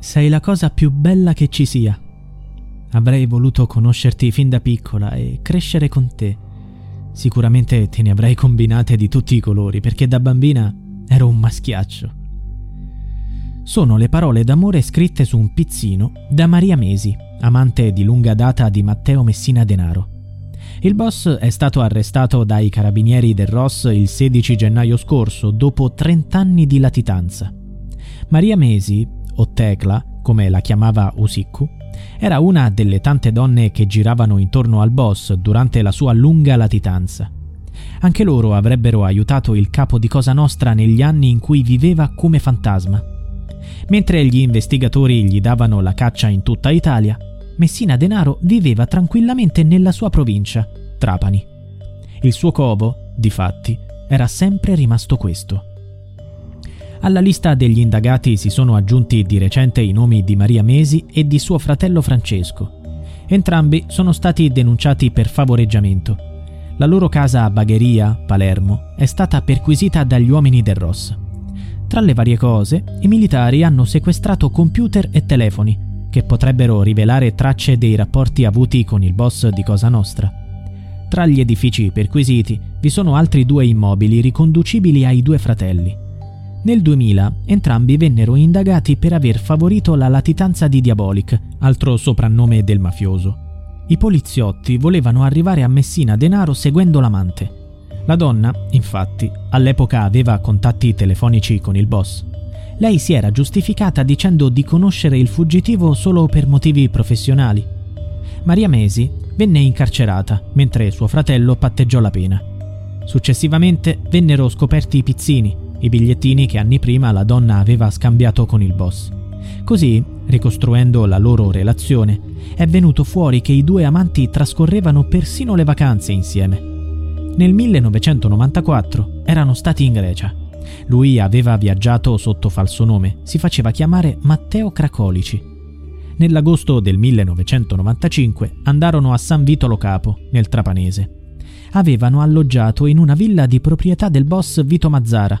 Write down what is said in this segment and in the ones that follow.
Sei la cosa più bella che ci sia. Avrei voluto conoscerti fin da piccola e crescere con te. Sicuramente te ne avrei combinate di tutti i colori, perché da bambina ero un maschiaccio. Sono le parole d'amore scritte su un pizzino da Maria Mesi, amante di lunga data di Matteo Messina Denaro. Il boss è stato arrestato dai carabinieri del Ross il 16 gennaio scorso, dopo 30 anni di latitanza. Maria Mesi, o Tecla, come la chiamava Usikku, era una delle tante donne che giravano intorno al boss durante la sua lunga latitanza. Anche loro avrebbero aiutato il capo di Cosa Nostra negli anni in cui viveva come fantasma. Mentre gli investigatori gli davano la caccia in tutta Italia, Messina Denaro viveva tranquillamente nella sua provincia, Trapani. Il suo covo, difatti, era sempre rimasto questo. Alla lista degli indagati si sono aggiunti di recente i nomi di Maria Mesi e di suo fratello Francesco. Entrambi sono stati denunciati per favoreggiamento. La loro casa a Bagheria, Palermo, è stata perquisita dagli uomini del Ross. Tra le varie cose, i militari hanno sequestrato computer e telefoni, che potrebbero rivelare tracce dei rapporti avuti con il boss di Cosa Nostra. Tra gli edifici perquisiti vi sono altri due immobili riconducibili ai due fratelli. Nel 2000 entrambi vennero indagati per aver favorito la latitanza di Diabolic, altro soprannome del mafioso. I poliziotti volevano arrivare a Messina Denaro seguendo l'amante. La donna, infatti, all'epoca aveva contatti telefonici con il boss. Lei si era giustificata dicendo di conoscere il fuggitivo solo per motivi professionali. Maria Mesi venne incarcerata, mentre suo fratello patteggiò la pena. Successivamente vennero scoperti i pizzini, i bigliettini che anni prima la donna aveva scambiato con il boss. Così, ricostruendo la loro relazione, è venuto fuori che i due amanti trascorrevano persino le vacanze insieme. Nel 1994 erano stati in Grecia. Lui aveva viaggiato sotto falso nome, si faceva chiamare Matteo Cracolici. Nell'agosto del 1995 andarono a San Vitolo Capo, nel Trapanese. Avevano alloggiato in una villa di proprietà del boss Vito Mazzara,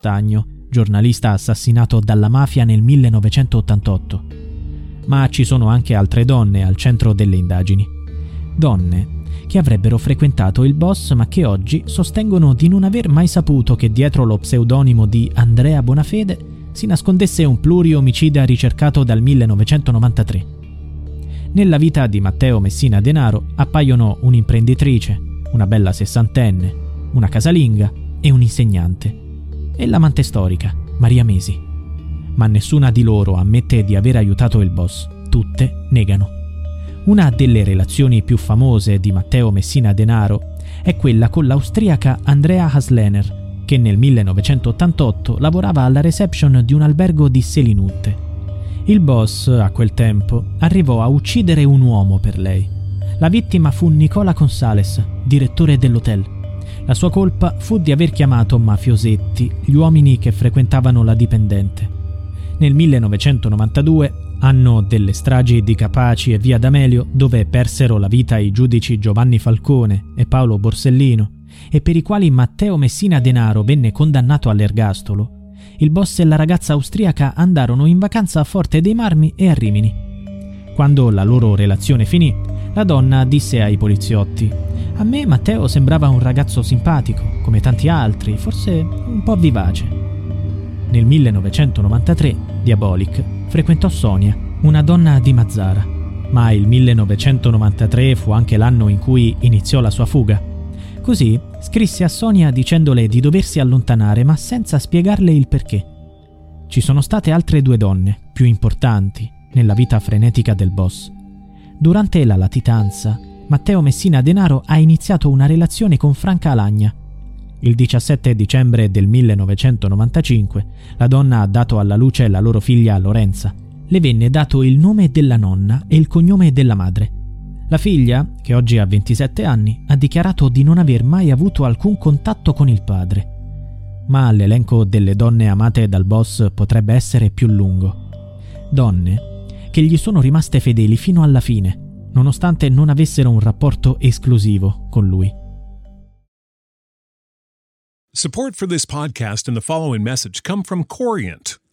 Tagno, giornalista assassinato dalla mafia nel 1988. Ma ci sono anche altre donne al centro delle indagini. Donne che avrebbero frequentato il boss ma che oggi sostengono di non aver mai saputo che dietro lo pseudonimo di Andrea Bonafede si nascondesse un pluriomicida ricercato dal 1993. Nella vita di Matteo Messina Denaro appaiono un'imprenditrice, una bella sessantenne, una casalinga e un insegnante e l'amante storica, Maria Mesi. Ma nessuna di loro ammette di aver aiutato il boss, tutte negano. Una delle relazioni più famose di Matteo Messina Denaro è quella con l'austriaca Andrea Haslener, che nel 1988 lavorava alla reception di un albergo di Selinutte. Il boss, a quel tempo, arrivò a uccidere un uomo per lei. La vittima fu Nicola Consales, direttore dell'hotel. La sua colpa fu di aver chiamato mafiosetti gli uomini che frequentavano la dipendente. Nel 1992, anno delle stragi di Capaci e Via D'Amelio, dove persero la vita i giudici Giovanni Falcone e Paolo Borsellino, e per i quali Matteo Messina Denaro venne condannato all'ergastolo, il boss e la ragazza austriaca andarono in vacanza a Forte dei Marmi e a Rimini. Quando la loro relazione finì, la donna disse ai poliziotti a me Matteo sembrava un ragazzo simpatico, come tanti altri, forse un po' vivace. Nel 1993 Diabolic frequentò Sonia, una donna di Mazzara, ma il 1993 fu anche l'anno in cui iniziò la sua fuga. Così scrisse a Sonia dicendole di doversi allontanare, ma senza spiegarle il perché. Ci sono state altre due donne, più importanti, nella vita frenetica del boss. Durante la latitanza, Matteo Messina Denaro ha iniziato una relazione con Franca Alagna. Il 17 dicembre del 1995 la donna ha dato alla luce la loro figlia Lorenza. Le venne dato il nome della nonna e il cognome della madre. La figlia, che oggi ha 27 anni, ha dichiarato di non aver mai avuto alcun contatto con il padre. Ma l'elenco delle donne amate dal boss potrebbe essere più lungo. Donne che gli sono rimaste fedeli fino alla fine nonostante non avessero un rapporto esclusivo con lui. Support for this podcast and the following message come from Corient.